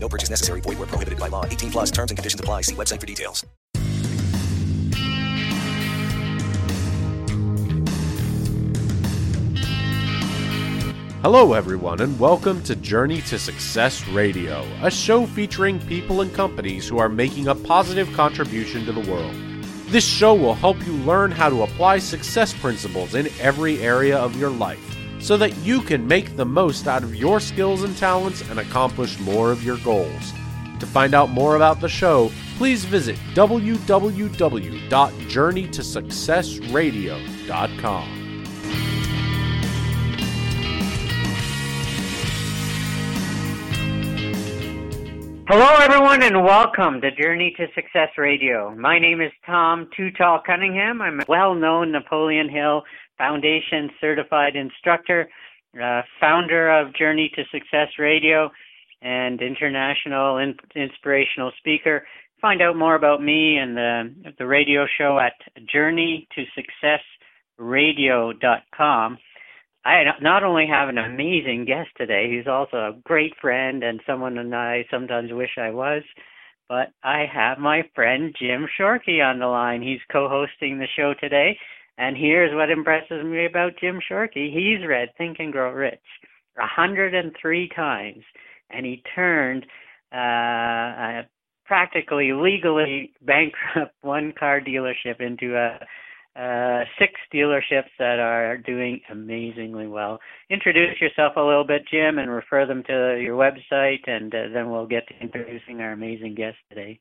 No purchase necessary. Void where prohibited by law. 18 plus terms and conditions apply. See website for details. Hello, everyone, and welcome to Journey to Success Radio, a show featuring people and companies who are making a positive contribution to the world. This show will help you learn how to apply success principles in every area of your life so that you can make the most out of your skills and talents and accomplish more of your goals. To find out more about the show, please visit www.journeytosuccessradio.com. Hello, everyone, and welcome to Journey to Success Radio. My name is Tom Too Tall Cunningham. I'm a well known Napoleon Hill Foundation certified instructor, uh, founder of Journey to Success Radio, and international in- inspirational speaker. Find out more about me and the, the radio show at journeytosuccessradio.com. I not only have an amazing guest today, who's also a great friend and someone and I sometimes wish I was, but I have my friend Jim Shorkey on the line. He's co-hosting the show today, and here's what impresses me about Jim Shorkey. He's read Think and Grow Rich a 103 times, and he turned uh, a practically legally bankrupt one car dealership into a uh, six dealerships that are doing amazingly well. Introduce yourself a little bit, Jim, and refer them to your website, and uh, then we'll get to introducing our amazing guest today.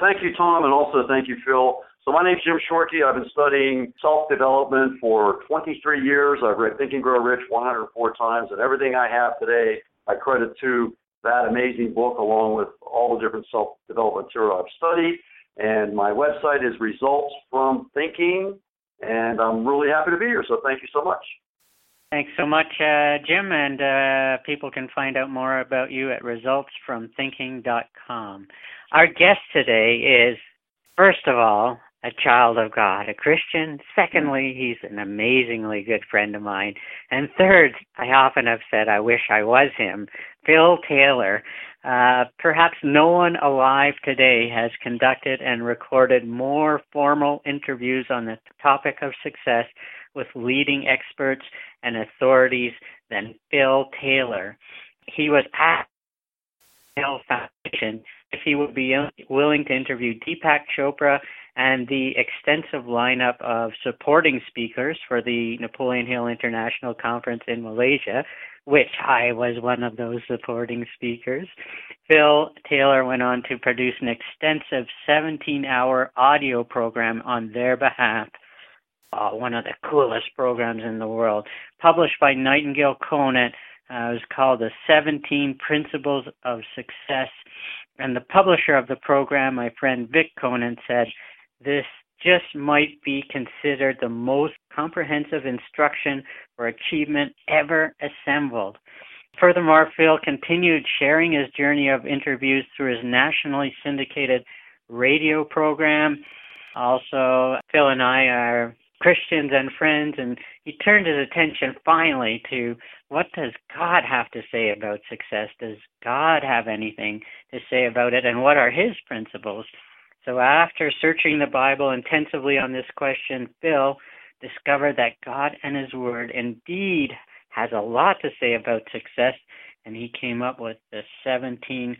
Thank you, Tom, and also thank you, Phil. So my name's Jim Shorkey. I've been studying self-development for 23 years. I've read Think and Grow Rich 104 times, and everything I have today, I credit to that amazing book along with all the different self-development material I've studied. And my website is Results from Thinking, and I'm really happy to be here. So thank you so much. Thanks so much, uh, Jim. And uh, people can find out more about you at resultsfromthinking.com. Our guest today is, first of all, a child of God, a Christian. Secondly, he's an amazingly good friend of mine. And third, I often have said I wish I was him, Phil Taylor. Uh, perhaps no one alive today has conducted and recorded more formal interviews on the topic of success with leading experts and authorities than Phil Taylor. He was at Hill Foundation if he would be willing to interview Deepak Chopra and the extensive lineup of supporting speakers for the Napoleon Hill International Conference in Malaysia, which I was one of those supporting speakers. Phil Taylor went on to produce an extensive 17 hour audio program on their behalf. Uh, one of the coolest programs in the world, published by Nightingale Conant. Uh, it was called The 17 Principles of Success. And the publisher of the program, my friend Vic Conant, said, This just might be considered the most comprehensive instruction for achievement ever assembled. Furthermore, Phil continued sharing his journey of interviews through his nationally syndicated radio program. Also, Phil and I are Christians and friends, and he turned his attention finally to what does God have to say about success? Does God have anything to say about it? And what are his principles? So, after searching the Bible intensively on this question, Phil discovered that God and His Word indeed has a lot to say about success, and he came up with the 17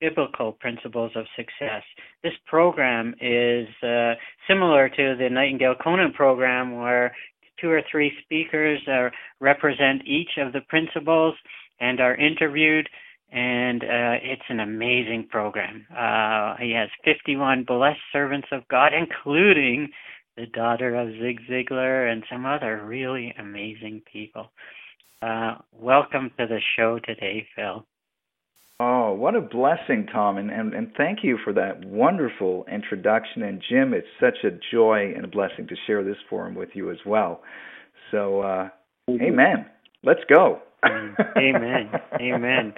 biblical principles of success. This program is uh, similar to the Nightingale Conant program, where two or three speakers represent each of the principles and are interviewed and uh, it's an amazing program. Uh, he has 51 blessed servants of God, including the daughter of Zig Ziglar and some other really amazing people. Uh, welcome to the show today, Phil. Oh, what a blessing, Tom, and, and and thank you for that wonderful introduction. And Jim, it's such a joy and a blessing to share this forum with you as well. So, uh, amen. Let's go. Amen. Amen.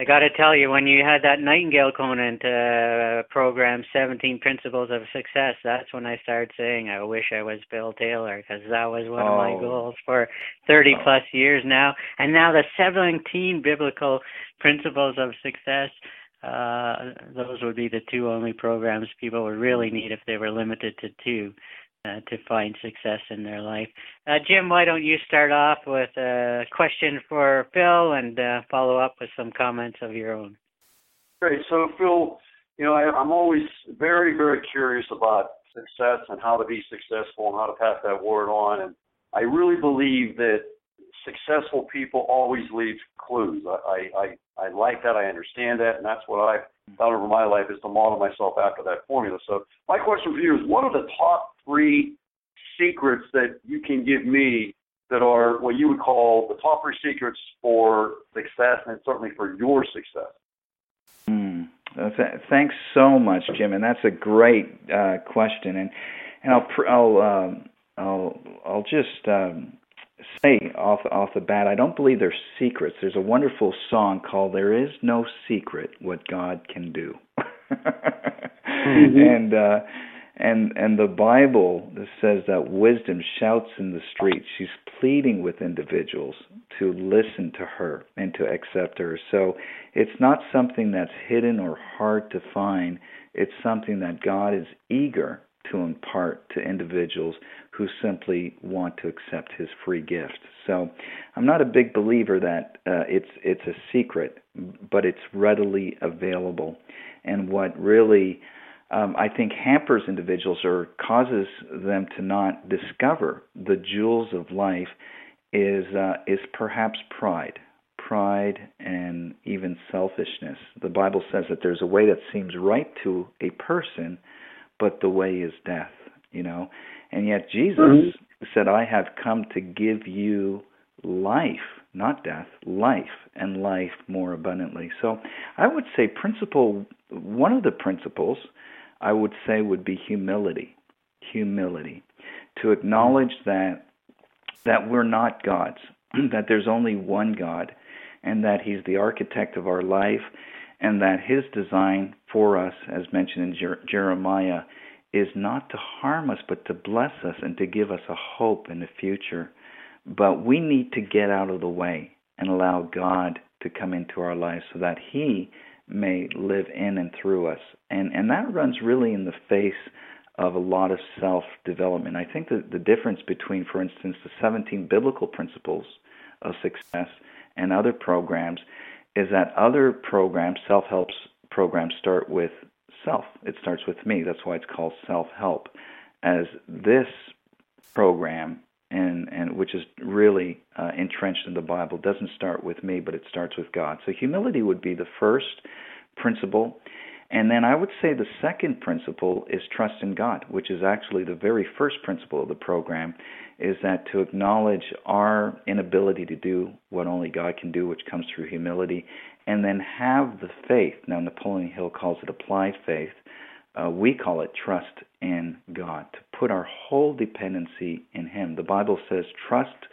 I got to tell you, when you had that Nightingale Conant uh, program, 17 Principles of Success, that's when I started saying, I wish I was Phil Taylor, because that was one oh. of my goals for 30 plus years now. And now the 17 Biblical Principles of Success, uh, those would be the two only programs people would really need if they were limited to two uh, to find success in their life. Uh, Jim, why don't you start off with a question for Phil and uh, follow up with some comments of your own? Great. So, Phil, you know, I, I'm always very, very curious about success and how to be successful and how to pass that word on. And I really believe that successful people always leave clues. I, I, I like that. I understand that, and that's what I've done over my life is to model myself after that formula. So my question for you is, what are the top three secrets that you can give me that are what you would call the top three secrets for success and certainly for your success? Hmm. Uh, th- thanks so much, Jim, and that's a great uh, question. And and I'll pr- I'll um, I'll I'll just um, say off off the bat, I don't believe there's secrets. There's a wonderful song called "There Is No Secret What God Can Do," mm-hmm. and uh, and and the Bible says that wisdom shouts in the streets. She's pleading with individuals to listen to her and to accept her. So it's not something that's hidden or hard to find. It's something that God is eager to impart to individuals who simply want to accept his free gift. So I'm not a big believer that uh, it's it's a secret, but it's readily available. And what really um, I think hampers individuals or causes them to not discover the jewels of life is uh, is perhaps pride, pride and even selfishness. The Bible says that there's a way that seems right to a person, but the way is death. You know, and yet Jesus mm-hmm. said, I have come to give you life, not death, life, and life more abundantly. So I would say, principle, one of the principles I would say would be humility. Humility. To acknowledge that that we're not gods, that there's only one God, and that He's the architect of our life, and that His design for us, as mentioned in Jer- Jeremiah, is not to harm us, but to bless us and to give us a hope in the future. But we need to get out of the way and allow God to come into our lives so that He may live in and through us. And and that runs really in the face of a lot of self development. I think that the difference between, for instance, the 17 biblical principles of success and other programs is that other programs, self help programs, start with self. It starts with me. That's why it's called self help. As this program and and which is really uh, entrenched in the Bible doesn't start with me, but it starts with God. So humility would be the first principle. And then I would say the second principle is trust in God, which is actually the very first principle of the program, is that to acknowledge our inability to do what only God can do, which comes through humility, and then have the faith. Now, Napoleon Hill calls it applied faith. Uh, we call it trust in God, to put our whole dependency in Him. The Bible says, trust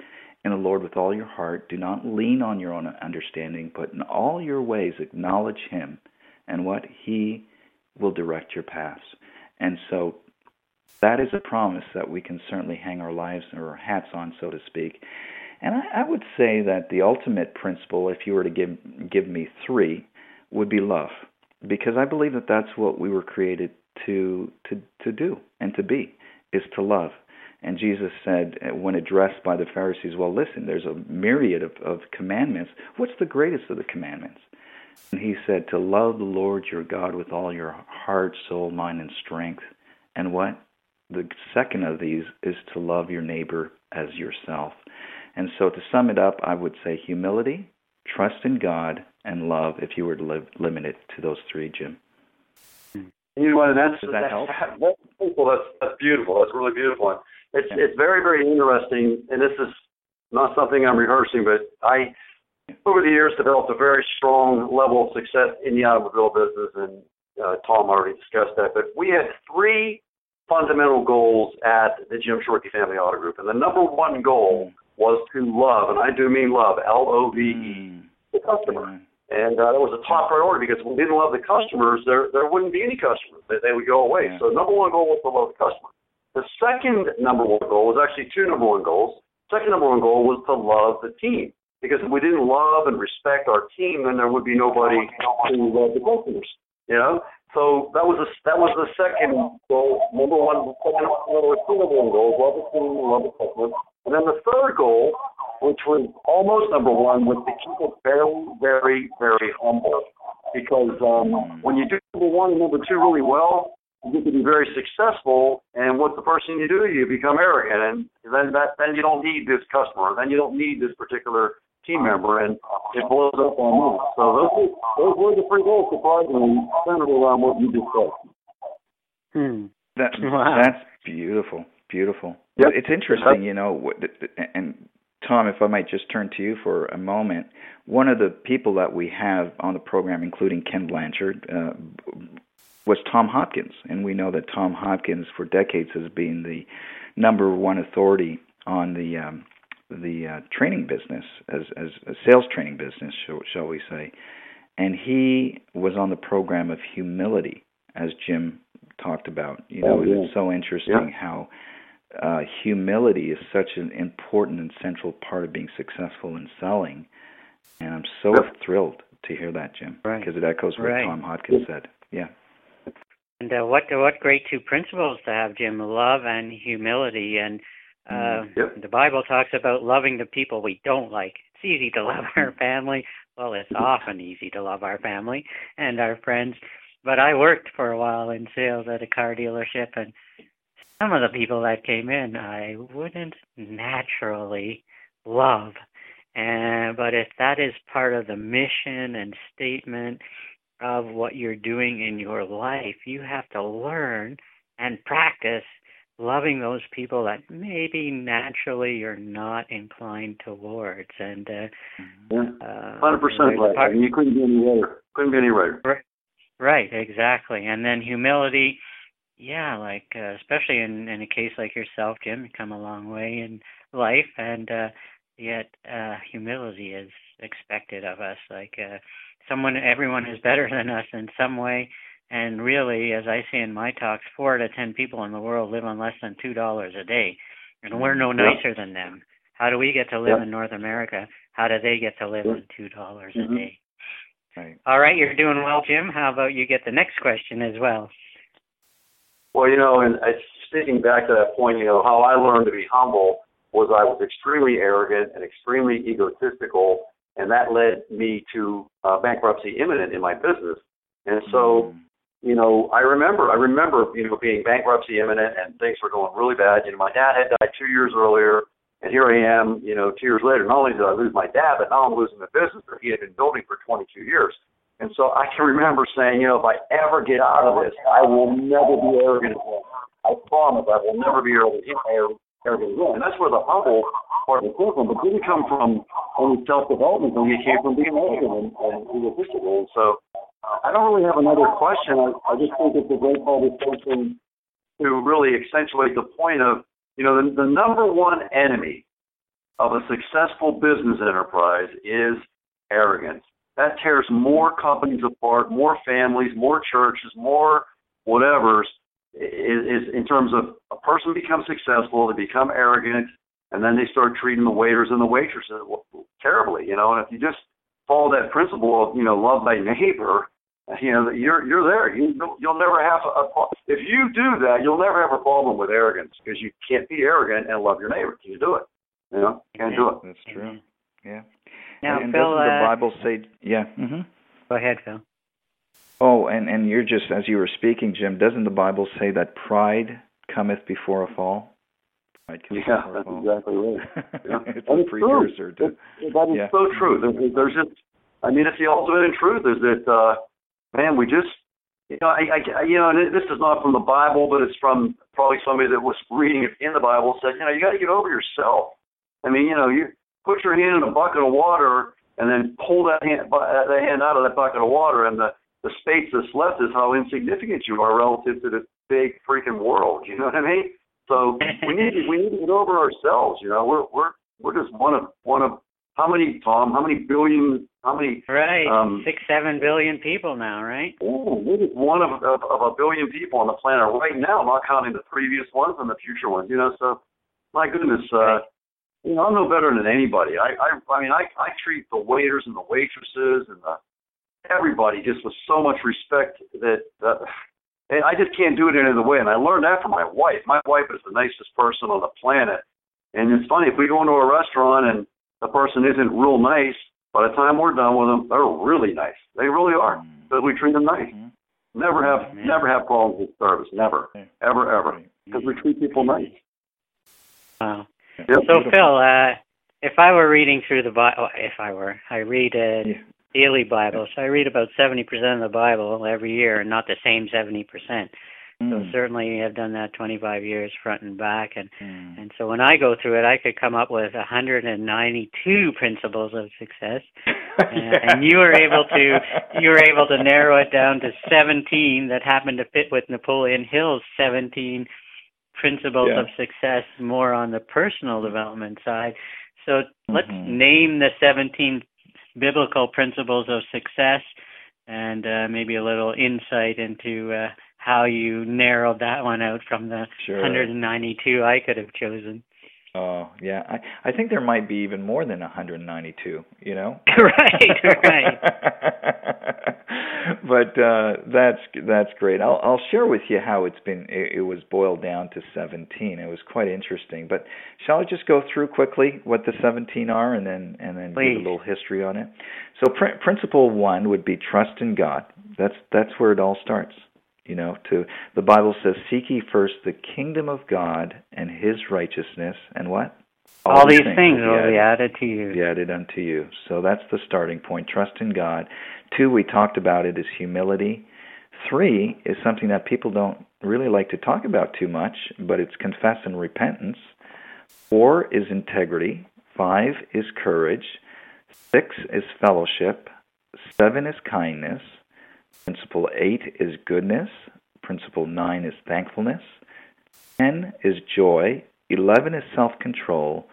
in the Lord with all your heart. Do not lean on your own understanding, but in all your ways acknowledge Him, and what He will direct your paths. And so that is a promise that we can certainly hang our lives or our hats on, so to speak. And I, I would say that the ultimate principle, if you were to give give me three, would be love, because I believe that that's what we were created to to to do and to be is to love. And Jesus said, uh, when addressed by the Pharisees, Well, listen, there's a myriad of, of commandments. What's the greatest of the commandments? And he said, To love the Lord your God with all your heart, soul, mind, and strength. And what? The second of these is to love your neighbor as yourself. And so to sum it up, I would say humility, trust in God, and love if you were to live, limit it to those three, Jim. You know, and that's, Does that that's, help? That's, well, that's, that's beautiful. That's really beautiful. It's, yeah. it's very, very interesting. And this is not something I'm rehearsing, but I, over the years developed a very strong level of success in the automobile business, and uh, Tom already discussed that. But we had three fundamental goals at the Jim Shorkey Family Auto Group, and the number one goal was to love, and I do mean love, L-O-V-E, the customer. And uh, that was a top priority because if we didn't love the customers, there there wouldn't be any customers. They, they would go away. Yeah. So number one goal was to love the customer. The second number one goal was actually two number one goals. Second number one goal was to love the team. Because if we didn't love and respect our team, then there would be nobody to love the customers. You know? So that was a, that was the second goal. Number one, second, number two number one goals, love the team, love the. And then the third goal, which was almost number one, was to keep it very, very, very humble. Because um, when you do number one and number two really well, you to be very successful. And what's the first thing you do? You become arrogant, and then that then you don't need this customer, then you don't need this particular team member, and it blows up on you. So those were, those were the three goals, surprisingly, centered around what you just said. Hmm. That, Wow. That's beautiful, beautiful. Yep. It's interesting, you know, and Tom, if I might just turn to you for a moment. One of the people that we have on the program, including Ken Blanchard, uh, was Tom Hopkins, and we know that Tom Hopkins for decades has been the number one authority on the um, the uh, training business, as as a sales training business, shall, shall we say? And he was on the program of humility, as Jim talked about. You know, Oh, yeah. it's so interesting how uh, humility is such an important and central part of being successful in selling. And I'm so Yeah. thrilled to hear that, Jim, Right. because it echoes what Right. Tom Hopkins said. Yeah. And uh, what what great two principles to have, Jim: love and humility. And uh, Yep. the Bible talks about loving the people we don't like. It's easy to love our family. Well, it's often easy to love our family and our friends. But I worked for a while in sales at a car dealership, and some of the people that came in, I wouldn't naturally love. And but if that is part of the mission and statement of what you're doing in your life, you have to learn and practice loving those people that maybe naturally you're not inclined towards. And uh, Yeah. uh, Hundred percent right. part- you couldn't be any righter. Couldn't be any righter. Right, exactly. And then humility, yeah, like uh, especially in in a case like yourself, Jim, you come a long way in life, and uh, yet uh, humility is expected of us. Like uh, someone, everyone is better than us in some way. And really, as I say in my talks, four out of ten people in the world live on less than two dollars a day, and we're no Yeah. nicer than them. How do we get to live Yeah. in North America? How do they get to live Yeah. on two dollars Mhm. a day? Right. All right, you're doing well, Jim. How about you get the next question as well? Well, you know, and speaking back to that point, you know, how I learned to be humble was I was extremely arrogant and extremely egotistical, and that led me to uh, bankruptcy imminent in my business. And so, Mm. You know, I remember, I remember, you know, being bankruptcy imminent and things were going really bad. You know, my dad had died two years earlier, and here I am, you know, two years later. Not only did I lose my dad, but now I'm losing the business that he had been building for 22 years. And so I can remember saying, you know, if I ever get out of this, I will never be arrogant again. I promise I will never be arrogant again. And that's where the humble part of it came from. But it didn't come from any self-development thing. It came from being arrogant and, and egotistical. And so I don't really have another question. I, I just think it's a great conversation to really accentuate the point of, you know, the, the number one enemy of a successful business enterprise is arrogance. That tears more companies apart, more families, more churches, more whatever's is, in terms of a person becomes successful, they become arrogant, and then they start treating the waiters and the waitresses terribly, you know. And if you just follow that principle of, you know, love thy neighbor, you know, you're you're there. You you'll never have a, a if you do that, you'll never have a problem with arrogance because you can't be arrogant and love your neighbor. Can you do it? You know, you can't do it. That's true. Yeah. Now, and, and Phil, doesn't the uh, Bible say? Yeah. hmm go ahead, Phil. Oh, and and you're just as you were speaking, Jim. Doesn't the Bible say that pride cometh before a fall? Pride cometh Yeah, before a that's fall. exactly right. Yeah. it's And a it's true. precursor to. It- that is Yeah. so true. There, there's just, I mean, it's the ultimate in truth is that, uh, man, we just, you know, I, I, you know, this is not from the Bible, but it's from probably somebody that was reading it in the Bible said, you know, you got to get over yourself. I mean, you know, you put your hand in a bucket of water and then pull that hand uh, that hand out of that bucket of water, and the the space that's left is how insignificant you are relative to this big freaking world. You know what I mean? So we need to, we need to get over ourselves. You know, we're we're we're just one of one of how many Tom? How many billion? How many? Right, um, six seven billion people now, right? Oh, one of, of of a billion people on the planet right now, not counting the previous ones and the future ones. You know, so my goodness. uh you know, I'm no better than anybody. I, I, I mean, I, I treat the waiters and the waitresses and the everybody just with so much respect that, that and I just can't do it any other way. And I learned that from my wife. My wife is the nicest person on the planet. And it's funny if we go into a restaurant and the person isn't real nice, by the time we're done with them, they're really nice. They really are because we treat them nice. Mhm. Never have Mhm. never have problems with service. Never, Okay. ever, ever. Because we treat people nice. Wow. Yep. So Beautiful. Phil, uh, if I were reading through the Bible, if I were, I read uh, Yeah. daily Bibles. I read about seventy percent of the Bible every year, and not the same seventy percent. So Mm. certainly, I've done that twenty-five years, front and back, and Mm. and so when I go through it, I could come up with 192 principles of success, and, and you were able to you were able to narrow it down to 17 that happened to fit with Napoleon Hill's 17 principles Yeah. of success, more on the personal development side. So let's Mhm. name the 17 biblical principles of success, and uh, maybe a little insight into uh, how you narrowed that one out from the Sure. 192 I could have chosen. Oh yeah, I I think there might be even more than 192. You know. right, right. but uh, that's that's great. I'll I'll share with you how it's been. It, it was boiled down to 17. It was quite interesting. But shall I just go through quickly what the 17 are, and then and then give a little history on it? So pr- principle one would be trust in God. That's that's where it all starts. You know, to the Bible says, "Seek ye first the kingdom of God and His righteousness, and what? All, these things will be added added to you. be added unto you. So that's the starting point. Trust in God. Two, we talked about it is humility. Three is something that people don't really like to talk about too much, but it's confess and repentance. Four is integrity. Five is courage. Six is fellowship. Seven is kindness. Principle eight is goodness. Principle nine is thankfulness. Ten is joy. Eleven is self control.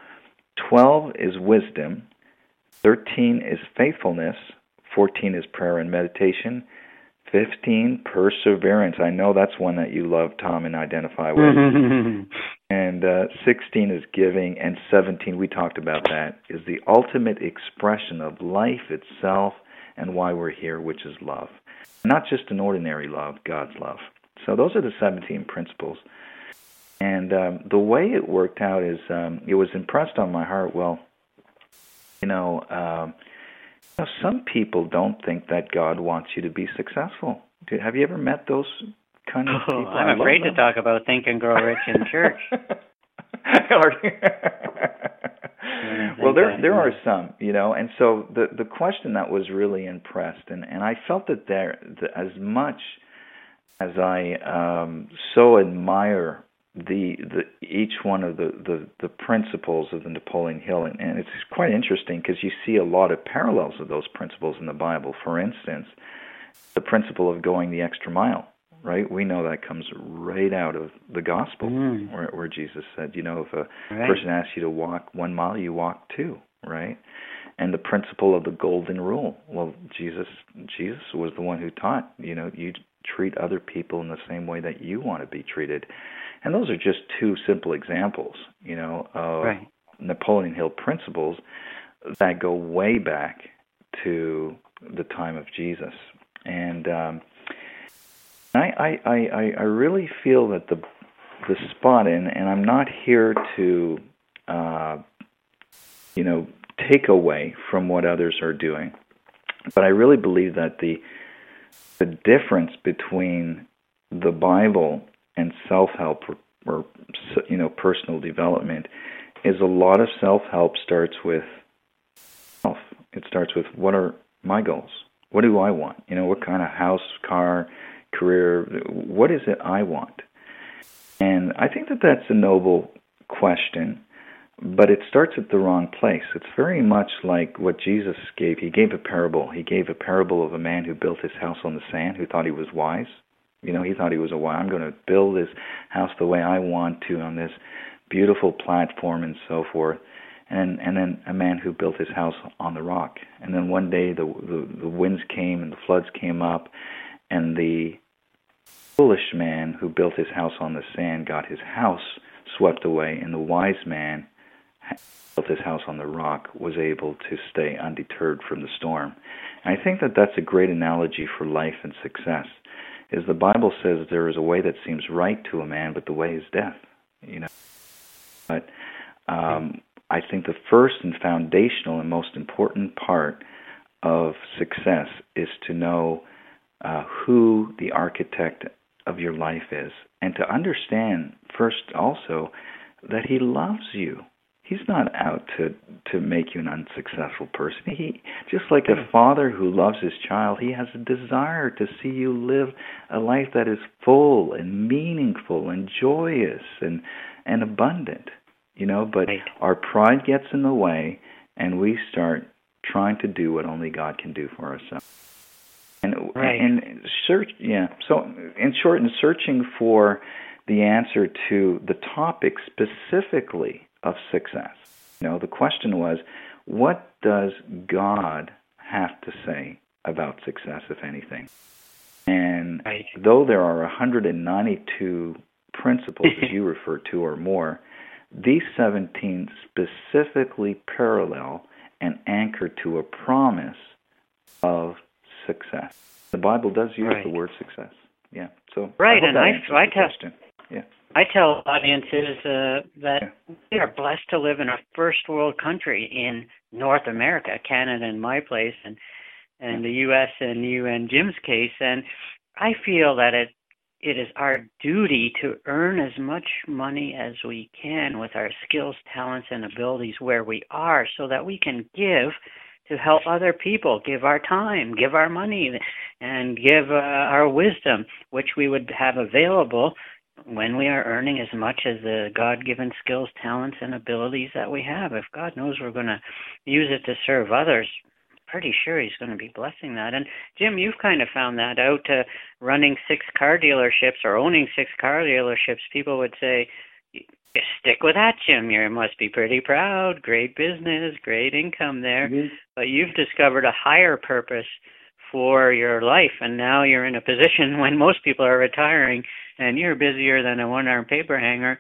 12 is wisdom, 13 is faithfulness, 14 is prayer and meditation, 15 perseverance. I know that's one that you love, Tom, and identify with. And uh, 16 is giving, and 17, we talked about that, is the ultimate expression of life itself and why we're here, which is love. Not just an ordinary love, God's love. So those are the 17 principles. And um, the way it worked out is um, it was impressed on my heart. Well, you know, um, you know, some people don't think that God wants you to be successful. Do, have you ever met those kind of Oh, people? I I'm afraid to talk about Think and Grow Rich in church. Well, there there that, are some, you know, and so the the question that was really impressed, and and I felt that there the, as much as I um, so admire the the each one of the the, the principles of the Napoleon Hill, and, and it's quite interesting because you see a lot of parallels of those principles in the Bible. For instance, the principle of going the extra mile. Right, we know that comes right out of the gospel, Mm. where, where Jesus said, you know, if a Right. person asks you to walk one mile, you walk two, right? And the principle of the golden rule. Well, Jesus Jesus was the one who taught, you know, you treat other people in the same way that you want to be treated. And those are just two simple examples, you know, of Right. Napoleon Hill principles that go way back to the time of Jesus. And um I, I, I, I really feel that the the spot in, and I'm not here to, uh, you know, take away from what others are doing, but I really believe that the the difference between the Bible and self-help or, or you know personal development is a lot of self-help starts with self. It starts with what are my goals? What do I want? You know, what kind of house, car, career? What is it I want? And I think that that's a noble question. but it starts at the wrong place. It's very much like what Jesus gave. He gave a parable. He gave a parable of a man who built his house on the sand, who thought he was wise. You know, he thought he was a wise. I'm going to build this house the way I want to on this beautiful platform and so forth. And and then a man who built his house on the rock. And then one day the the, the winds came and the floods came up, and the foolish man who built his house on the sand got his house swept away, and the wise man built his house on the rock was able to stay undeterred from the storm. And I think that that's a great analogy for life and success. Is the Bible says there is a way that seems right to a man, but the way is death. You know, but um, I think the first and foundational and most important part of success is to know uh, who the architect of your life is, and to understand first also that he loves you. He's not out to to make you an unsuccessful person. He just like a hmm. father who loves his child he has a desire to see you live a life that is full and meaningful and joyous and and abundant you know? But right. our pride gets in the way and we start trying to do what only God can do for ourselves and right. and search yeah so in short in searching for the answer to the topic specifically of success. You know, the question was, what does God have to say about success, if anything? And right. though there are 192 principles, as you refer to, or more, these 17 specifically parallel and anchor to a promise of success. The Bible does use right. the word success. Yeah. So right, I and I, I tell yeah. I tell audiences uh, that yeah. we are blessed to live in a first world country in North America, Canada in my place, and and the U.S. and you and Jim's case, and I feel that it it is our duty to earn as much money as we can with our skills, talents, and abilities where we are, so that we can give to help other people, give our time, give our money, and give uh, our wisdom, which we would have available when we are earning as much as the God given skills, talents, and abilities that we have. If God knows we're going to use it to serve others, pretty sure He's going to be blessing that. And Jim, you've kind of found that out. Uh, running six car dealerships or owning six car dealerships, people would say, stick with that, Jim. You must be pretty proud. Great business, great income there. Mm-hmm. But you've discovered a higher purpose for your life, and now you're in a position when most people are retiring and you're busier than a one armed paper hanger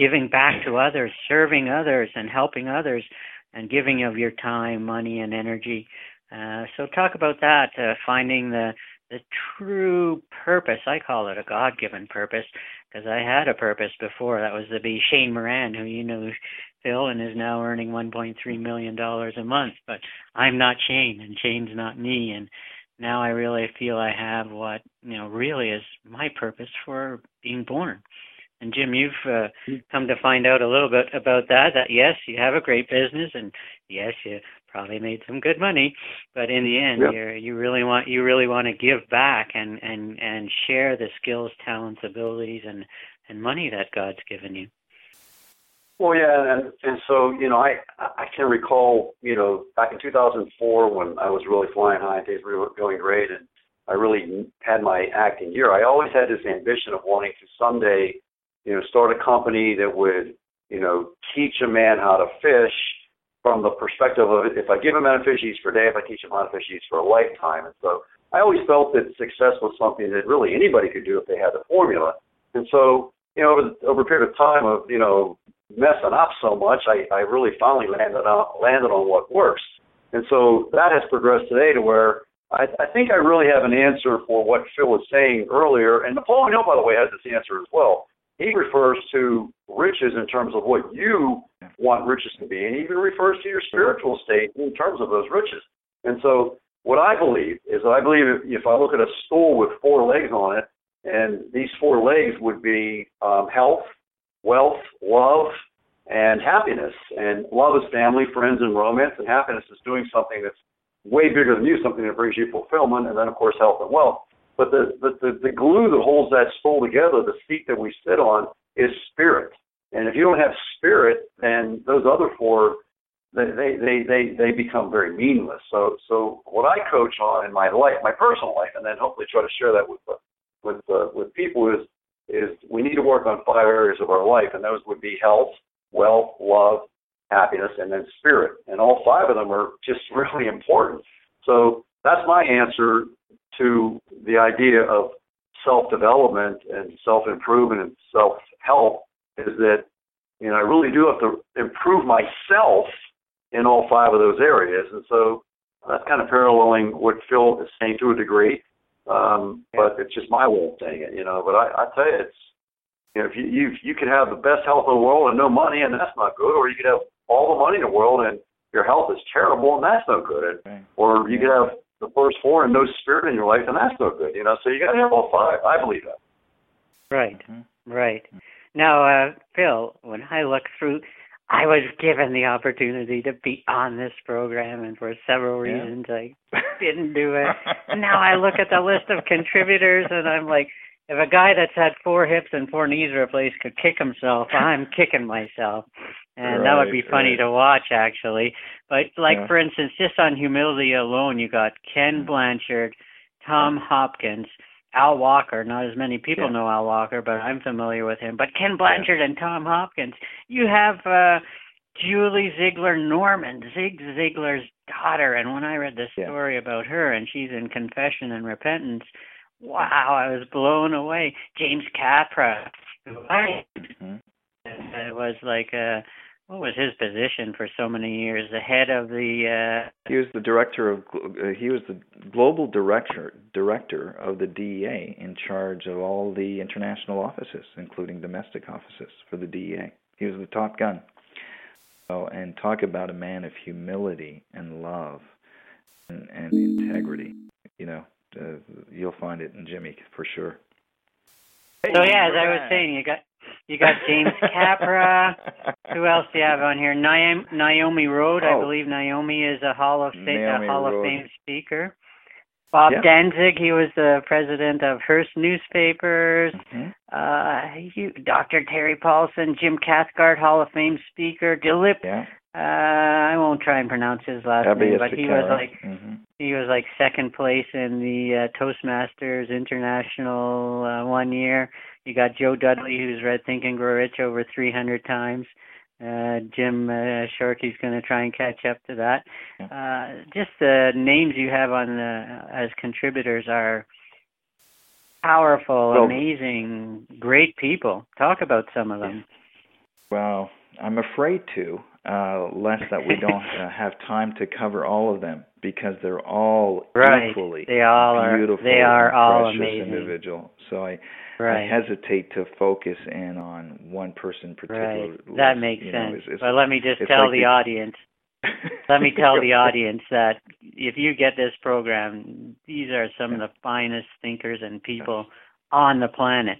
giving back to others, serving others, and helping others, and giving of your time, money, and energy. Uh, so talk about that, uh, finding the the true purpose. I call it a God-given purpose because I had a purpose before. That was to be Shane Moran, who you know, Phil, and is now earning 1.3 million dollars a month. But I'm not Shane, and Shane's not me, and now I really feel I have what you know really is my purpose for being born. And Jim, you've uh, come to find out a little bit about that. That yes, you have a great business, and yes, you probably made some good money, but in the end, yeah. you you really want you really want to give back and and and share the skills, talents, abilities, and and money that God's given you. Well, yeah, and and so you know, I I can recall you know back in 2004 when I was really flying high, and things were going great, and I really had my acting year. I always had this ambition of wanting to someday, you know, start a company that would you know teach a man how to fish from the perspective of if I give fish, he for a day. If I teach him he for a lifetime. And so I always felt that success was something that really anybody could do if they had the formula. And so you know, over, over a period of time of, you know, messing up so much, I, I really finally landed on landed on what works. And so that has progressed today to where I, I think I really have an answer for what Phil was saying earlier. And Napoleon Hill, by the way, has this answer as well. He refers to riches in terms of what you want riches to be, and he even refers to your spiritual state in terms of those riches. And so, what I believe is that I believe if, if I look at a stool with four legs on it, and these four legs would be um, health, wealth, love, and happiness. And love is family, friends, and romance, and happiness is doing something that's way bigger than you, something that brings you fulfillment, and then of course health and wealth. But the, the, the, the glue that holds that soul together, the seat that we sit on, is spirit. And if you don't have spirit, then those other four they they they they become very meaningless. So so what I coach on in my life, my personal life, and then hopefully try to share that with with uh, with people is is we need to work on five areas of our life, and those would be health, wealth, love, happiness, and then spirit. And all five of them are just really important. So that's my answer to the idea of self development and self improvement and self help is that you know I really do have to improve myself in all five of those areas, and so that's kind of paralleling what Phil is saying to a degree. Um, but it's just my way of saying it, you know. But I, I tell you, it's you know, if you you you could have the best health in the world and no money, and that's not good, or you could have all the money in the world and your health is terrible, and that's no good, and, or you could have the first four and no spirit in your life, and that's no good, you know. So you got to have all five. I believe that. Right, Mhm. right. Now, uh, Phil, when I look through, I was given the opportunity to be on this program, and for several Yeah. reasons I didn't do it. And now I look at the list of contributors, and I'm like, if a guy that's had four hips and four knees replaced could kick himself, I'm kicking myself. And that would be funny right. to watch, actually. But like Yeah. for instance, just on humility alone, you got Ken Mhm. Blanchard, Tom Hopkins, Al Walker. Not as many people Yeah. know Al Walker, but I'm familiar with him. But Ken Blanchard and Tom Hopkins. You have uh Julie Ziglar Norman, Zig Ziglar's daughter. And when I read the Yeah. story about her and she's in confession and repentance, wow, I was blown away. James Capra, Mhm. it was like uh what was his position for so many years? The head of the uh He was the director of. Uh, he was the global director director of the DEA, in charge of all the international offices, including domestic offices for the DEA. He was the top gun. So, and talk about a man of humility and love and, and integrity. You know, uh, you'll find it in Jimmy for sure. So yeah, as I was saying, you got you got James Capra. Who else do you have on here? Naomi, Naomi Rhode. I Oh. believe Naomi is a Hall of Fame, a Hall Rhode. of Fame speaker. Bob Yeah. Danzig, he was the president of Hearst Newspapers. Mhm. Uh, you, Dr. Terry Paulson, Jim Cathcart, Hall of Fame speaker. Dilip, Yeah. Uh, I won't try and pronounce his last name, but he was like Mhm. he was like second place in the uh, Toastmasters International uh, one year. You got Joe Dudley, who's read Think and Grow Rich over 300 times. Uh, Jim uh, Shorty's going to try and catch up to that. Uh, just the names you have on the as contributors are powerful, Well- amazing, great people. Talk about some of them. Well, I'm afraid to, uh, lest that we don't uh, have time to cover all of them because they're all Right. equally They all are- beautiful. they are all amazing. individual. So I, I hesitate to focus in on one person particularly. Right. That makes you know, sense. it's- it's- but let me just tell like the the- audience let me tell the audience that if you get this program, these are some of the finest thinkers and people on the planet.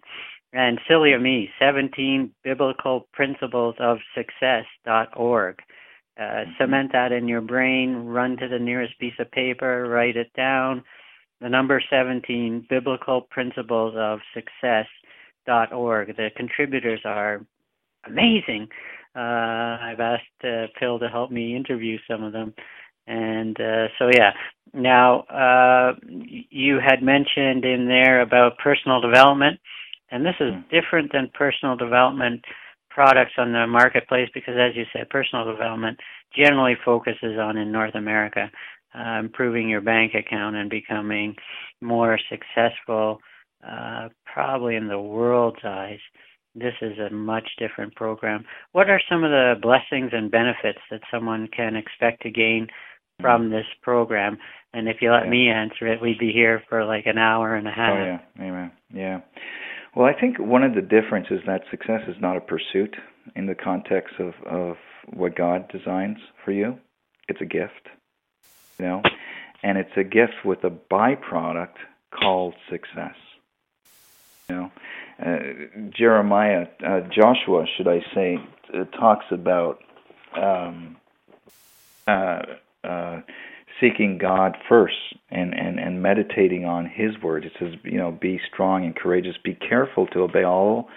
And silly of me, 17 biblical principles of success.org. Uh, cement that in your brain, run to the nearest piece of paper, write it down. The number 17, biblical principles of success.org. The contributors are amazing. Uh, I've asked uh, Phil to help me interview some of them, and uh, so yeah. Now uh, you had mentioned in there about personal development, and this is different than personal development products on the marketplace because, as you said, personal development generally focuses on in North America uh, improving your bank account and becoming more successful, uh, probably in the world's eyes this is a much different program. What are some of the blessings and benefits that someone can expect to gain from this program? And if you let Yeah. me answer it, we'd be here for like an hour and a half. Oh yeah, amen. Yeah. Well, I think one of the differences that success is not a pursuit in the context of of what God designs for you. It's a gift, you know, and it's a gift with a byproduct called success. You know, uh, Jeremiah, uh, Joshua, should I say, uh, talks about um, uh, uh, seeking God first and, and, and meditating on His word. It says, you know, be strong and courageous. Be careful to obey all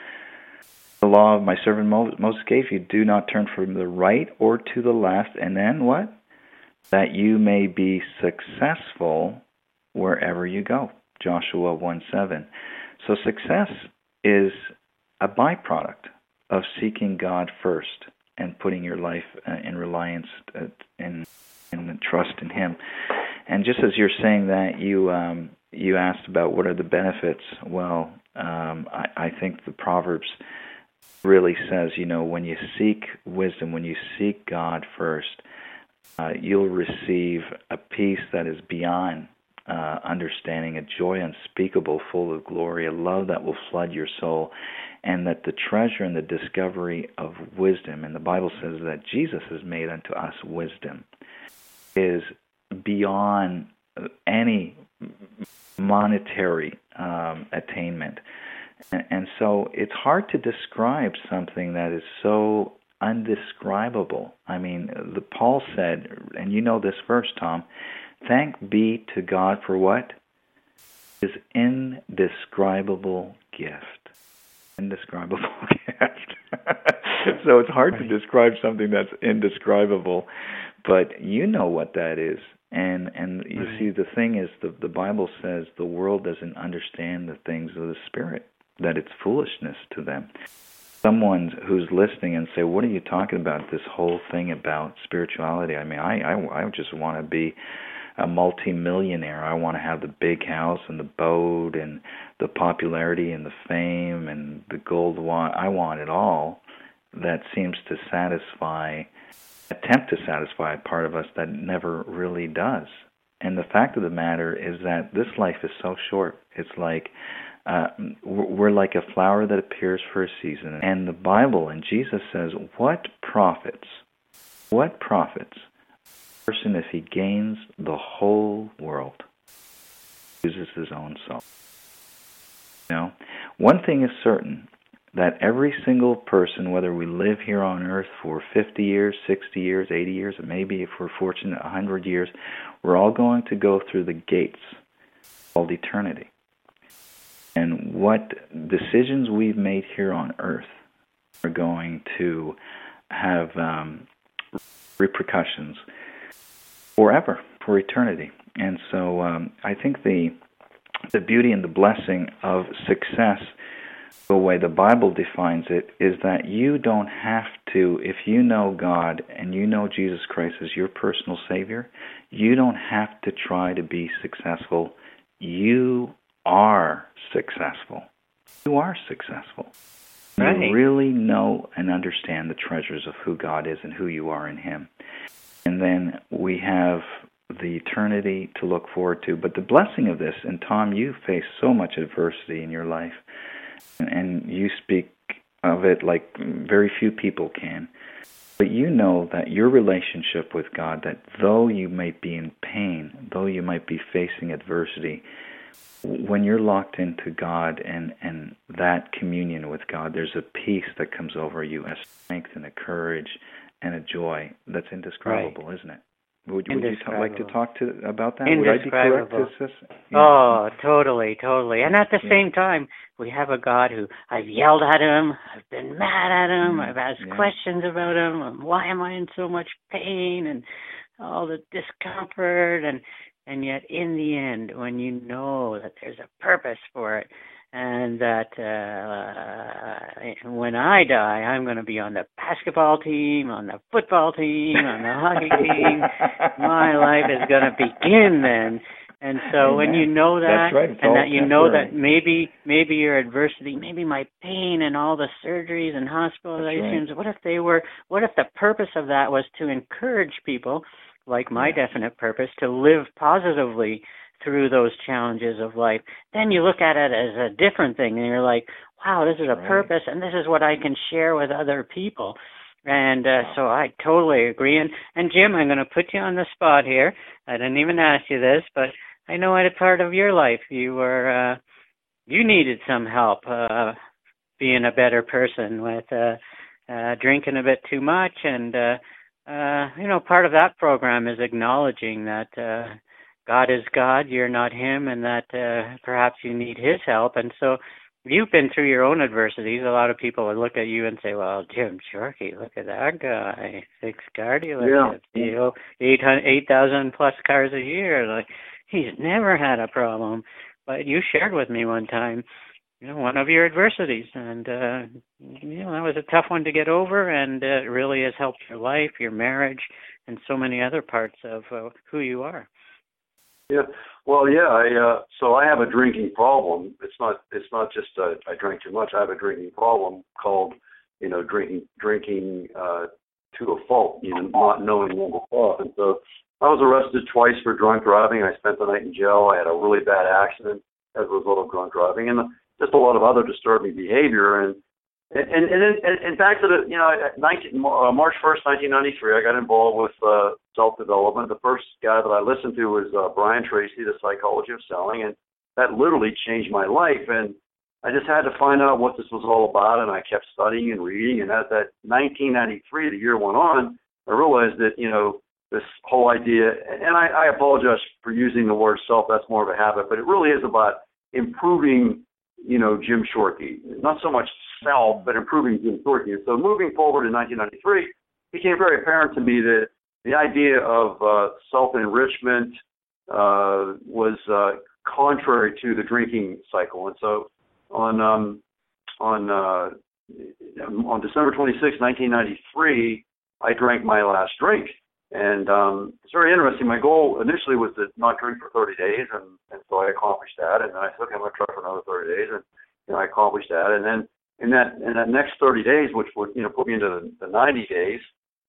the law of my servant Moses gave you do not turn from the right or to the left. And then what? That you may be successful wherever you go. Joshua 1 7. So success is a byproduct of seeking God first and putting your life uh, in reliance uh, in in trust in Him. And just as you're saying that, you um, you asked about what are the benefits. Well, um, I, I think the Proverbs really says, you know, when you seek wisdom, when you seek God first, uh, you'll receive a peace that is beyond uh, understanding, a joy unspeakable, full of glory, a love that will flood your soul, and that the treasure and the discovery of wisdom, and the Bible says that Jesus has made unto us wisdom, is beyond any monetary um, attainment. And, and so it's hard to describe something that is so undescribable. I mean, the Paul said, and you know this verse, Tom, thank be to God for what? His indescribable gift. Indescribable gift. so it's hard to describe something that's indescribable, but you know what that is. And and you right. see the thing is the the Bible says the world doesn't understand the things of the spirit, that it's foolishness to them. Someone who's listening and say, "What are you talking about? This whole thing about spirituality?" I mean, I I, I just want to be a multi-millionaire. I want to have the big house and the boat and the popularity and the fame and the gold watch. I want it all. That seems to satisfy attempt to satisfy a part of us that never really does. And the fact of the matter is that this life is so short. It's like uh, we're like a flower that appears for a season. And the Bible and Jesus says, What profits? What profits person if he gains the whole world, loses his own soul? You one thing is certain that every single person, whether we live here on earth for 50 years, 60 years, 80 years, or maybe if we're fortunate 100 years, we're all going to go through the gates called eternity. And what decisions we've made here on earth are going to have um, repercussions forever, for eternity. And so um, I think the the beauty and the blessing of success the way the Bible defines it is that you don't have to, if you know God and you know Jesus Christ as your personal Savior, you don't have to try to be successful. You are successful. You are successful. Right. You really know and understand the treasures of who God is and who you are in Him. And then we have the eternity to look forward to. But the blessing of this, and Tom, you face so much adversity in your life and you speak of it like very few people can. But you know that your relationship with God, that though you might be in pain, though you might be facing adversity, when you're locked into God and, and that communion with God, there's a peace that comes over you, a strength and a courage and a joy that's indescribable, right. isn't it? Would, would you t- like to talk to about that? Would I be correct? Is yeah. Oh, totally, totally. And at the yeah. same time, we have a God who I've yelled at him, I've been mad at him, mm, I've asked yeah. questions about him. Why am I in so much pain and all the discomfort and and yet in the end, when you know that there's a purpose for it, and that uh, when I die, I'm going to be on the basketball team, on the football team, on the hockey team. My life is going to begin then. And so Amen. when you know that, right. and that you know that maybe maybe your adversity, maybe my pain and all the surgeries and hospitalizations, right. what if they were? What if the purpose of that was to encourage people, like my yeah. definite purpose, to live positively through those challenges of life, then you look at it as a different thing and you're like, wow, this is a right. purpose and this is what I can share with other people. And uh, so I totally agree. And, and Jim, I'm going to put you on the spot here. I didn't even ask you this, but I know at a part of your life you were, uh, you needed some help uh, being a better person with uh, uh, drinking a bit too much. And, uh, uh, you know, part of that program is acknowledging that uh, God is God, you're not Him, and that uh, perhaps you need His help. And so you've been through your own adversities. A lot of people would look at you and say, "Well, Jim Shorkey, look at that guy, six car dealerships, yeah. you know, eight hundred, eight thousand plus cars a year. Like he's never had a problem." But you shared with me one time, you know, one of your adversities, and uh, you know that was a tough one to get over, and uh, it really has helped your life, your marriage, and so many other parts of uh, who you are. Yeah. Well, yeah. I uh, so I have a drinking problem. It's not it's not just uh, I drink too much. I have a drinking problem called you know drinking drinking uh, to a fault. You know, not knowing when to stop. And so I was arrested twice for drunk driving. I spent the night in jail. I had a really bad accident as a result of drunk driving, and just a lot of other disturbing behavior. And and and, and, and in fact, the you know, 19, uh, March 1st, 1993, I got involved with uh, self development. The first guy that I listened to was uh, Brian Tracy, The Psychology of Selling, and that literally changed my life. And I just had to find out what this was all about, and I kept studying and reading. And as that 1993, the year went on, I realized that you know this whole idea. And I, I apologize for using the word self. That's more of a habit, but it really is about improving you know, Jim Shorkey. Not so much but improving Jim. And so moving forward in 1993, it became very apparent to me that the idea of uh, self-enrichment uh, was uh, contrary to the drinking cycle. And so on um, on uh, on December 26, 1993, I drank my last drink. And um, it's very interesting. My goal initially was to not drink for 30 days, and, and so I accomplished that. And then I said, okay, I'm going to try for another 30 days, and you know, I accomplished that. And then in that in that next 30 days, which would you know put me into the, the 90 days,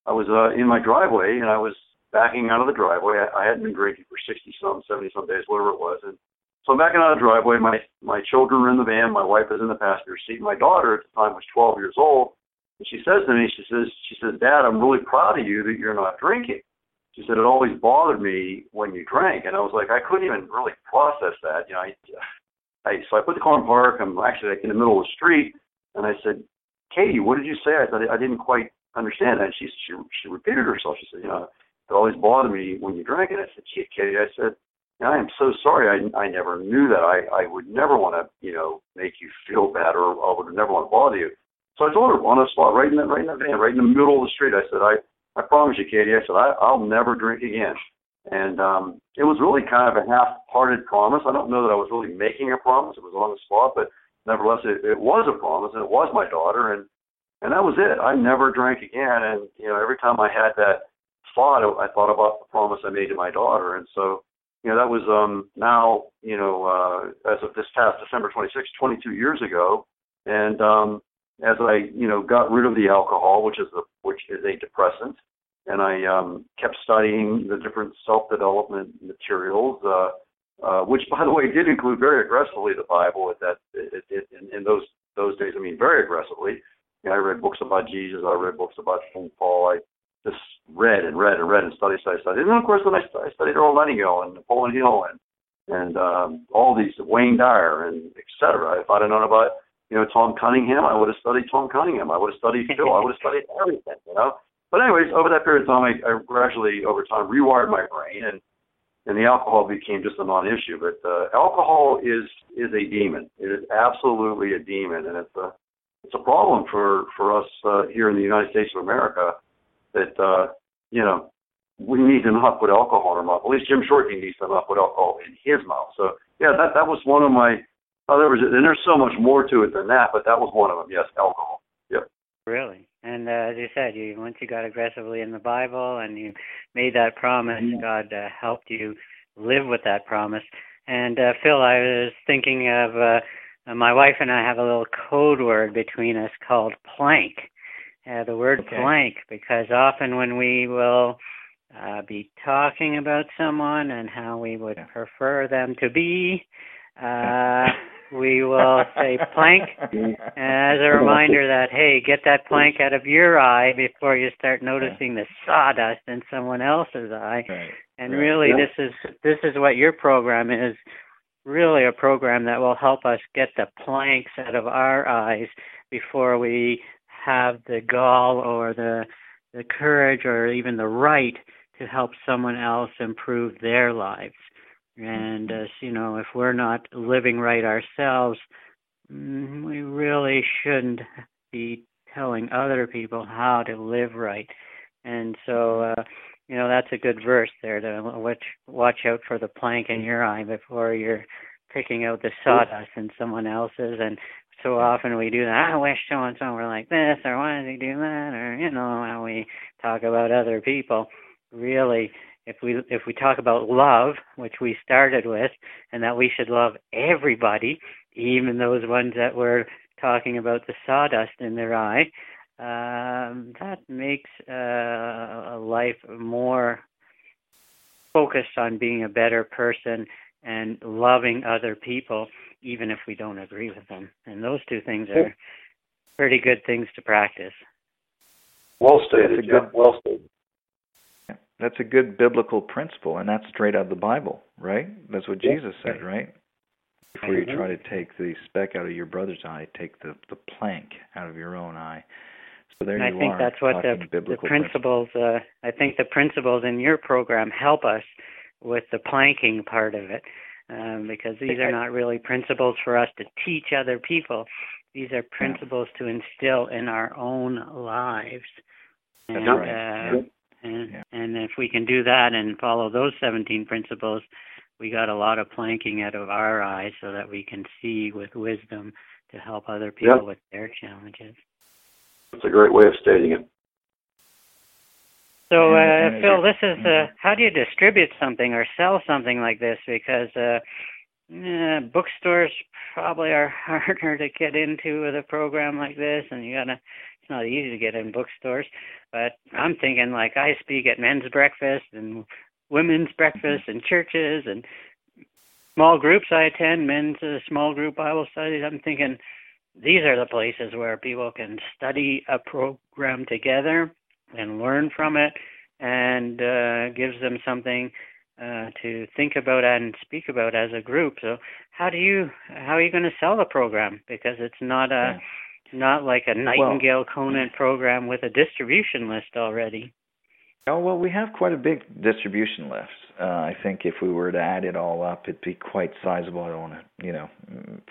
I was uh, in my driveway, and I was backing out of the driveway. I, I hadn't been drinking for 60 some, 70 some days, whatever it was, and so I'm backing out of the driveway. My my children are in the van. My wife is in the passenger seat. My daughter at the time was 12 years old, and she says to me, she says, she says, Dad, I'm really proud of you that you're not drinking. She said it always bothered me when you drank, and I was like, I couldn't even really process that. You know, I, I so I put the car in park. I'm actually like in the middle of the street, and I said, Katie, what did you say? I said I didn't quite understand that. And she she she repeated herself. She said, you know, it always bothered me when you drank. And I said, Gee, Katie, I said, I am so sorry. I I never knew that. I I would never want to you know make you feel bad, or I would never want to bother you. So I told her on the spot, right in that, right in that van, right in the middle of the street. I said, I, I promise you, Katie. I said, I, I'll never drink again. And um, it was really kind of a half-hearted promise. I don't know that I was really making a promise. It was on the spot, but nevertheless, it, it was a promise, and it was my daughter, and and that was it. I never drank again. And you know, every time I had that thought, I thought about the promise I made to my daughter, and so you know, that was um now you know uh, as of this past December 26, 22 years ago, and um as I, you know, got rid of the alcohol, which is the which is a depressant, and I um, kept studying the different self-development materials, uh, uh, which, by the way, did include very aggressively the Bible. At that, it, it, in, in those those days, I mean, very aggressively. You know, I read books about Jesus. I read books about St. Paul. I just read and read and read and studied, studied, studied. And then, of course, then I, I studied Earl Nightingale and Napoleon Hill and and um, all these Wayne Dyer and et cetera. If I'd have known about you know, Tom Cunningham, I would have studied Tom Cunningham. I would have studied Phil. I would have studied everything, you know. But anyways, over that period of time, I, I gradually, over time, rewired my brain, and and the alcohol became just a non-issue. But uh, alcohol is is a demon. It is absolutely a demon, and it's a it's a problem for for us uh, here in the United States of America that uh, you know we need to not put alcohol in our mouth. At least Jim Shorkey needs to not put alcohol in his mouth. So yeah, that that was one of my Oh, there was, and there's so much more to it than that, but that was one of them. Yes, alcohol. Yep. Really, and uh, as you said, you once you got aggressively in the Bible and you made that promise. God uh, helped you live with that promise. And uh, Phil, I was thinking of uh, my wife and I have a little code word between us called plank. Uh, the word okay. plank, because often when we will uh, be talking about someone and how we would prefer them to be, uh, we will say plank as a reminder that hey, get that plank out of your eye before you start noticing the sawdust in someone else's eye. Right. And right. really, this is this is what your program is. Really, a program that will help us get the planks out of our eyes before we have the gall or the the courage or even the right to help someone else improve their lives. And as you know, if we're not living right ourselves, mm, we really shouldn't be telling other people how to live right. And so, uh, you know, that's a good verse there to watch watch out for the plank in your eye before you're picking out the sawdust in someone else's. And so often we do that. I wish so and so were like this, or why does he do that, or you know, how we talk about other people. Really, if we if we talk about love, which we started with, and that we should love everybody, even those ones that were talking about the sawdust in their eye, um, that makes uh, a life more focused on being a better person and loving other people, even if we don't agree with them. And those two things are pretty good things to practice. Well stated. Good, well stated. That's a good biblical principle, and that's straight out of the Bible, right? That's what Jesus said, right? Before you try to take the speck out of your brother's eye, take the the plank out of your own eye. So there and you I think are. that's what the, the principles. Uh, I think the principles in your program help us with the planking part of it, um, because these are not really principles for us to teach other people. These are principles to instill in our own lives. And, right. uh, and, yeah. and if we can do that and follow those 17 principles, we got a lot of planking out of our eyes so that we can see with wisdom to help other people yep. with their challenges. That's a great way of stating it. So, uh, Phil, this is uh, how do you distribute something or sell something like this? Because uh, eh, bookstores probably are harder to get into with a program like this, and you gotta. It's not easy to get in bookstores, but I'm thinking like I speak at men's breakfast and women's breakfast and churches and small groups I attend, men's uh, small group Bible studies. I'm thinking these are the places where people can study a program together and learn from it and uh, gives them something uh, to think about and speak about as a group. So how do you how are you going to sell the program? Because it's not a. not like a Nightingale well, Conant program with a distribution list already. Oh well, we have quite a big distribution list. Uh, I think if we were to add it all up, it'd be quite sizable. I don't want to, you know,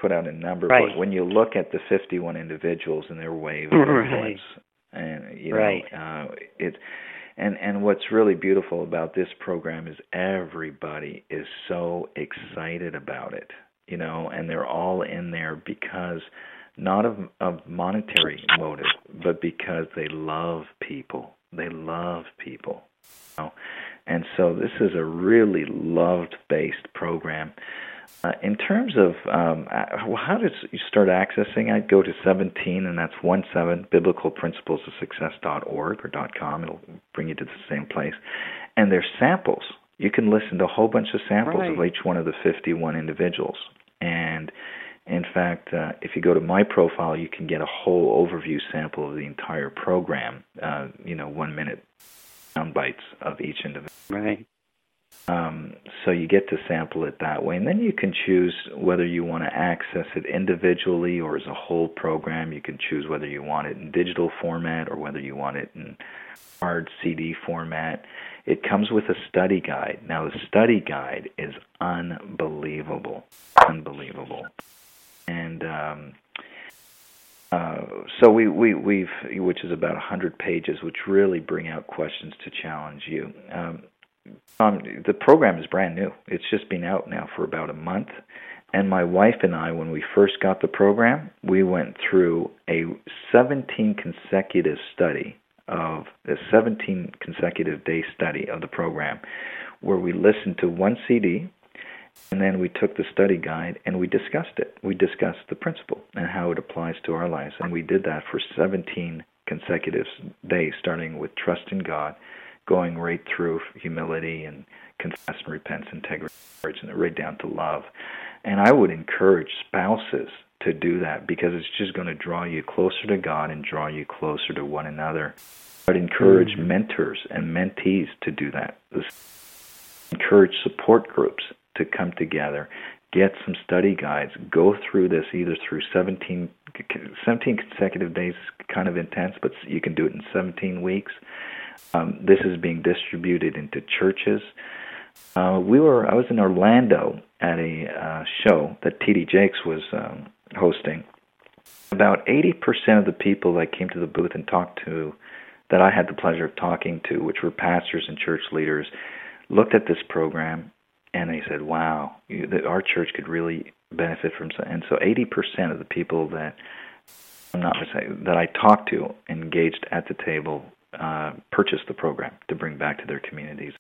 put out a number, right. but when you look at the 51 individuals and their wave of right. influence, and you know, right. uh, it, and and what's really beautiful about this program is everybody is so excited about it, you know, and they're all in there because not of of monetary motive, but because they love people they love people. You know? And so this is a really loved based program. Uh, in terms of um, uh, how does you start accessing, I'd go to 17, and that's 17 biblicalprinciplesofsuccess.org or .com. It'll bring you to the same place. And there's samples. You can listen to a whole bunch of samples right. of each one of the 51 individuals. And in fact, uh, if you go to my profile, you can get a whole overview sample of the entire program. Uh, you know, one minute sound bites of each individual. Right. Um, so you get to sample it that way, and then you can choose whether you want to access it individually or as a whole program. You can choose whether you want it in digital format or whether you want it in hard CD format. It comes with a study guide. Now, the study guide is unbelievable. Unbelievable and um, uh, so we, we we've which is about 100 pages, which really bring out questions to challenge you. Um, um, the program is brand new; it's just been out now for about a month. And my wife and I, when we first got the program, we went through a 17 consecutive study of a 17 consecutive day study of the program, where we listened to one CD and then we took the study guide and we discussed it. We discussed the principle and how it applies to our lives. And we did that for 17 consecutive days, starting with trust in God, going right through humility and confess and repentance, integrity, and right down to love. And I would encourage spouses to do that because it's just going to draw you closer to God and draw you closer to one another. I'd encourage mm-hmm. mentors and mentees to do that. Encourage support groups to come together, get some study guides, go through this either through 17, 17 consecutive days, kind of intense, but you can do it in 17 weeks. Um, this is being distributed into churches. Uh, we were. I was in Orlando at a uh, show that TD Jakes was um, hosting. About 80% of the people that came to the booth and talked to, that I had the pleasure of talking to, which were pastors and church leaders, looked at this program and they said, "Wow, you, that our church could really benefit from." And so, 80% of the people that I'm not that I talked to engaged at the table uh, purchased the program to bring back to their communities.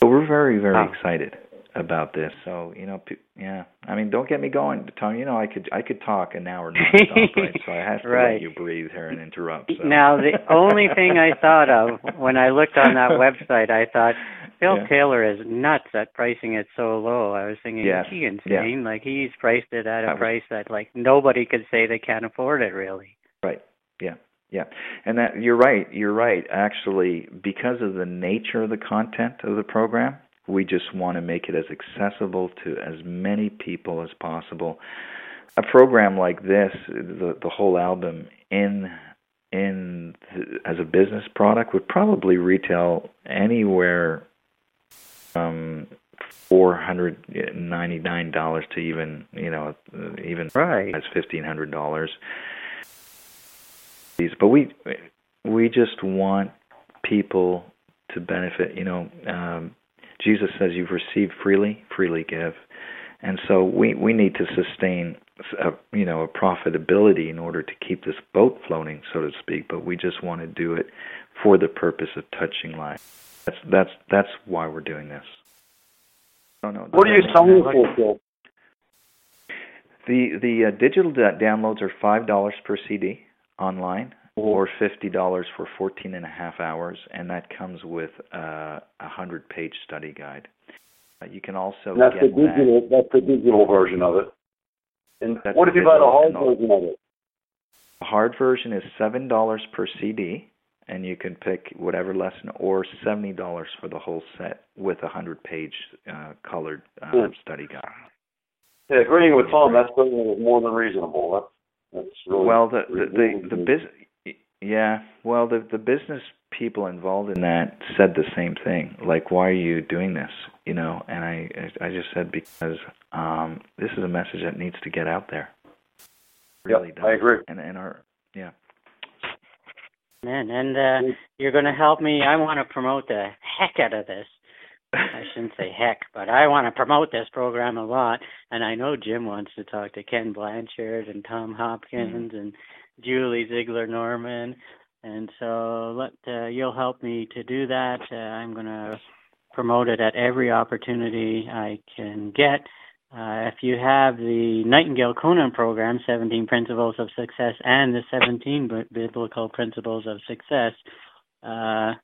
So we're very, very wow. excited about this. So you know, yeah. I mean, don't get me going, Tom. You know, I could I could talk an hour nonstop, right? So I have to right. let you breathe here and interrupt. So. Now, the only thing I thought of when I looked on that website, I thought Phil yeah. Taylor is nuts at pricing it so low. I was thinking, yes. he insane? Yeah. Like he's priced it at a was, price that like nobody could say they can't afford it, really. Right. Yeah. Yeah, and that you're right. You're right. Actually, because of the nature of the content of the program, we just want to make it as accessible to as many people as possible. A program like this, the the whole album in in the, as a business product would probably retail anywhere from four hundred ninety nine dollars to even you know even right. as fifteen hundred dollars. These, But we we just want people to benefit. You know, um, Jesus says, "You've received freely, freely give," and so we we need to sustain a, you know a profitability in order to keep this boat floating, so to speak. But we just want to do it for the purpose of touching lives. That's that's that's why we're doing this. Oh, no, what are you selling for, Phil? The the uh, digital downloads are five dollars per CD online or fifty dollars for fourteen and a half hours, and that comes with uh, a hundred page study guide. Uh, you can also and that's get the digital. that. That's the digital version of it. And that's what if you buy the hard version of it? The hard version is seven dollars per CD, and you can pick whatever lesson, or seventy dollars for the whole set with a hundred page uh, colored uh, hmm. study guide. Yeah, agreeing with Tom, that's more than reasonable. That's that's really well the the the, the business yeah, well, the the business people involved in that said the same thing. Like, why are you doing this? You know, and I I just said because um, this is a message that needs to get out there. really does. I agree. And and our yeah. Man, and uh, you're going to help me. I want to promote the heck out of this. I shouldn't say heck, but I want to promote this program a lot. And I know Jim wants to talk to Ken Blanchard and Tom Hopkins mm-hmm. and Julie Ziglar Norman. And so let uh, you'll help me to do that. Uh, I'm going to promote it at every opportunity I can get. Uh, if you have the Nightingale Conant program, 17 Principles of Success, and the 17 Biblical Principles of Success, uh,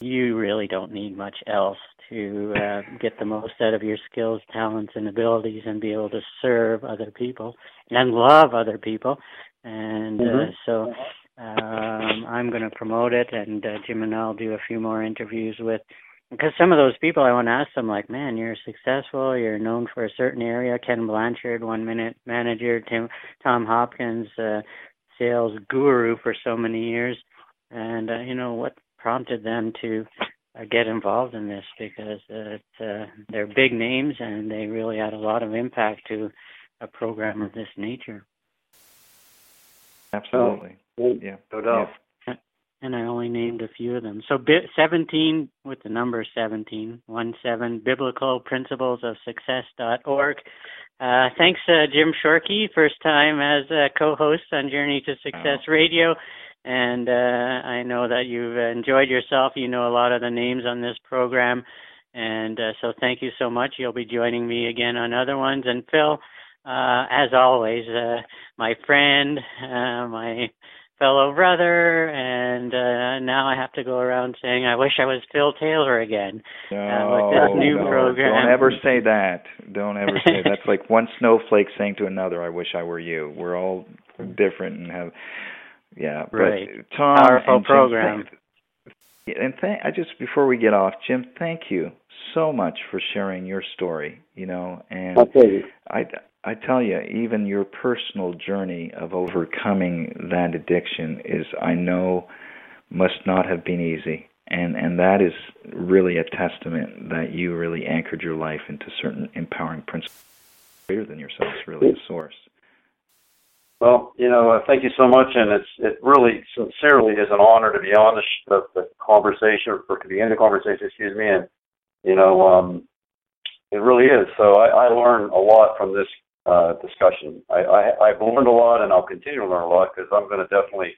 you really don't need much else to uh, get the most out of your skills, talents, and abilities and be able to serve other people and love other people. And uh, mm-hmm. so um, I'm going to promote it, and uh, Jim and I'll do a few more interviews with. Because some of those people, I want to ask them, like, man, you're successful, you're known for a certain area. Ken Blanchard, one minute manager. Tim, Tom Hopkins, uh, sales guru for so many years. And, uh, you know, what prompted them to uh, get involved in this because uh, uh, they're big names and they really had a lot of impact to a program of this nature. Absolutely. Oh, yeah. No doubt. Yeah. And I only named a few of them. So bi- 17 with the number 17, 1 7, biblical principles of success.org. Uh, thanks, uh, Jim Shorkey, first time as a co-host on Journey to Success oh. Radio. And uh, I know that you've enjoyed yourself. You know a lot of the names on this program. And uh, so thank you so much. You'll be joining me again on other ones. And Phil, uh, as always, uh, my friend, uh, my fellow brother, and uh, now I have to go around saying I wish I was Phil Taylor again no, uh, with this new no, program. Don't ever say that. Don't ever say that. that's like one snowflake saying to another, "I wish I were you." We're all different and have, yeah. Right. But Tom Powerful and Jim, program. Thank, and thank, I just before we get off, Jim, thank you so much for sharing your story. You know, and I I tell you, even your personal journey of overcoming that addiction is, I know, must not have been easy. and and that is really a testament that you really anchored your life into certain empowering principles greater than yourself. It's really a source. Well, you know, uh, thank you so much, and it's it really sincerely is an honor to be on the, sh- the, the conversation or to be in the conversation. Excuse me, and you know, um, it really is. So I, I learned a lot from this uh, discussion. I, I I've learned a lot, and I'll continue to learn a lot because I'm going to definitely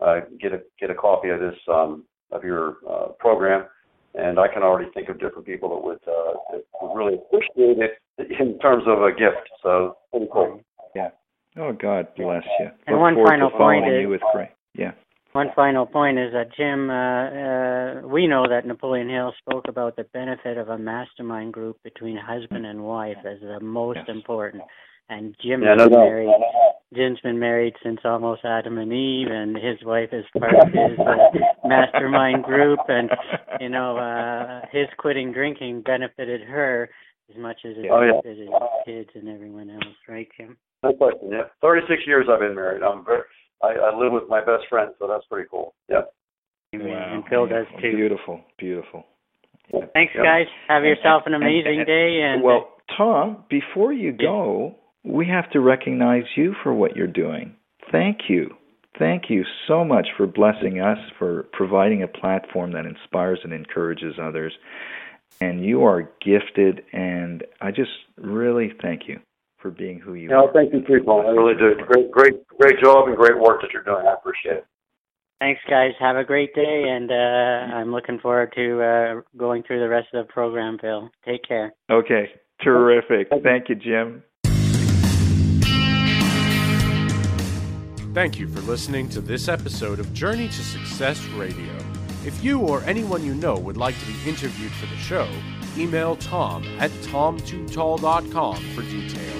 uh, get a get a copy of this um, of your uh, program, and I can already think of different people that would, uh, that would really appreciate it in terms of a gift. So pretty cool. Yeah. Oh, God bless you. And Look one final to point is- you with great. Yeah. One final point is that Jim, uh, uh, we know that Napoleon Hill spoke about the benefit of a mastermind group between husband and wife as the most Yes. important. And Jim Yeah, has no been doubt. married. Jim's been married since almost Adam and Eve, and his wife is part of his uh, mastermind group. And you know, uh, his quitting drinking benefited her as much as it Oh, yeah. benefited his kids and everyone else, right, Jim? No question. Yeah, 36 years I've been married. I'm very. I, I live with my best friend, so that's pretty cool. Yeah. And Phil does too. Beautiful, beautiful. Thanks, Yep. guys. Have yourself an And- amazing and- day. And well, Tom, before you go, we have to recognize you for what you're doing. Thank you. Thank you so much for blessing us, for providing a platform that inspires and encourages others. And you are gifted, and I just really thank you for being who you Yeah, are. thank you, people. I really do. Great, great, great job and great work that you're doing. I appreciate it. Thanks, guys. Have a great day, and uh, I'm looking forward to uh, going through the rest of the program, Bill. Take care. Okay, terrific. Thank you, Jim. Thank you for listening to this episode of Journey to Success Radio. If you or anyone you know would like to be interviewed for the show, email tom at tom2tall.com for details.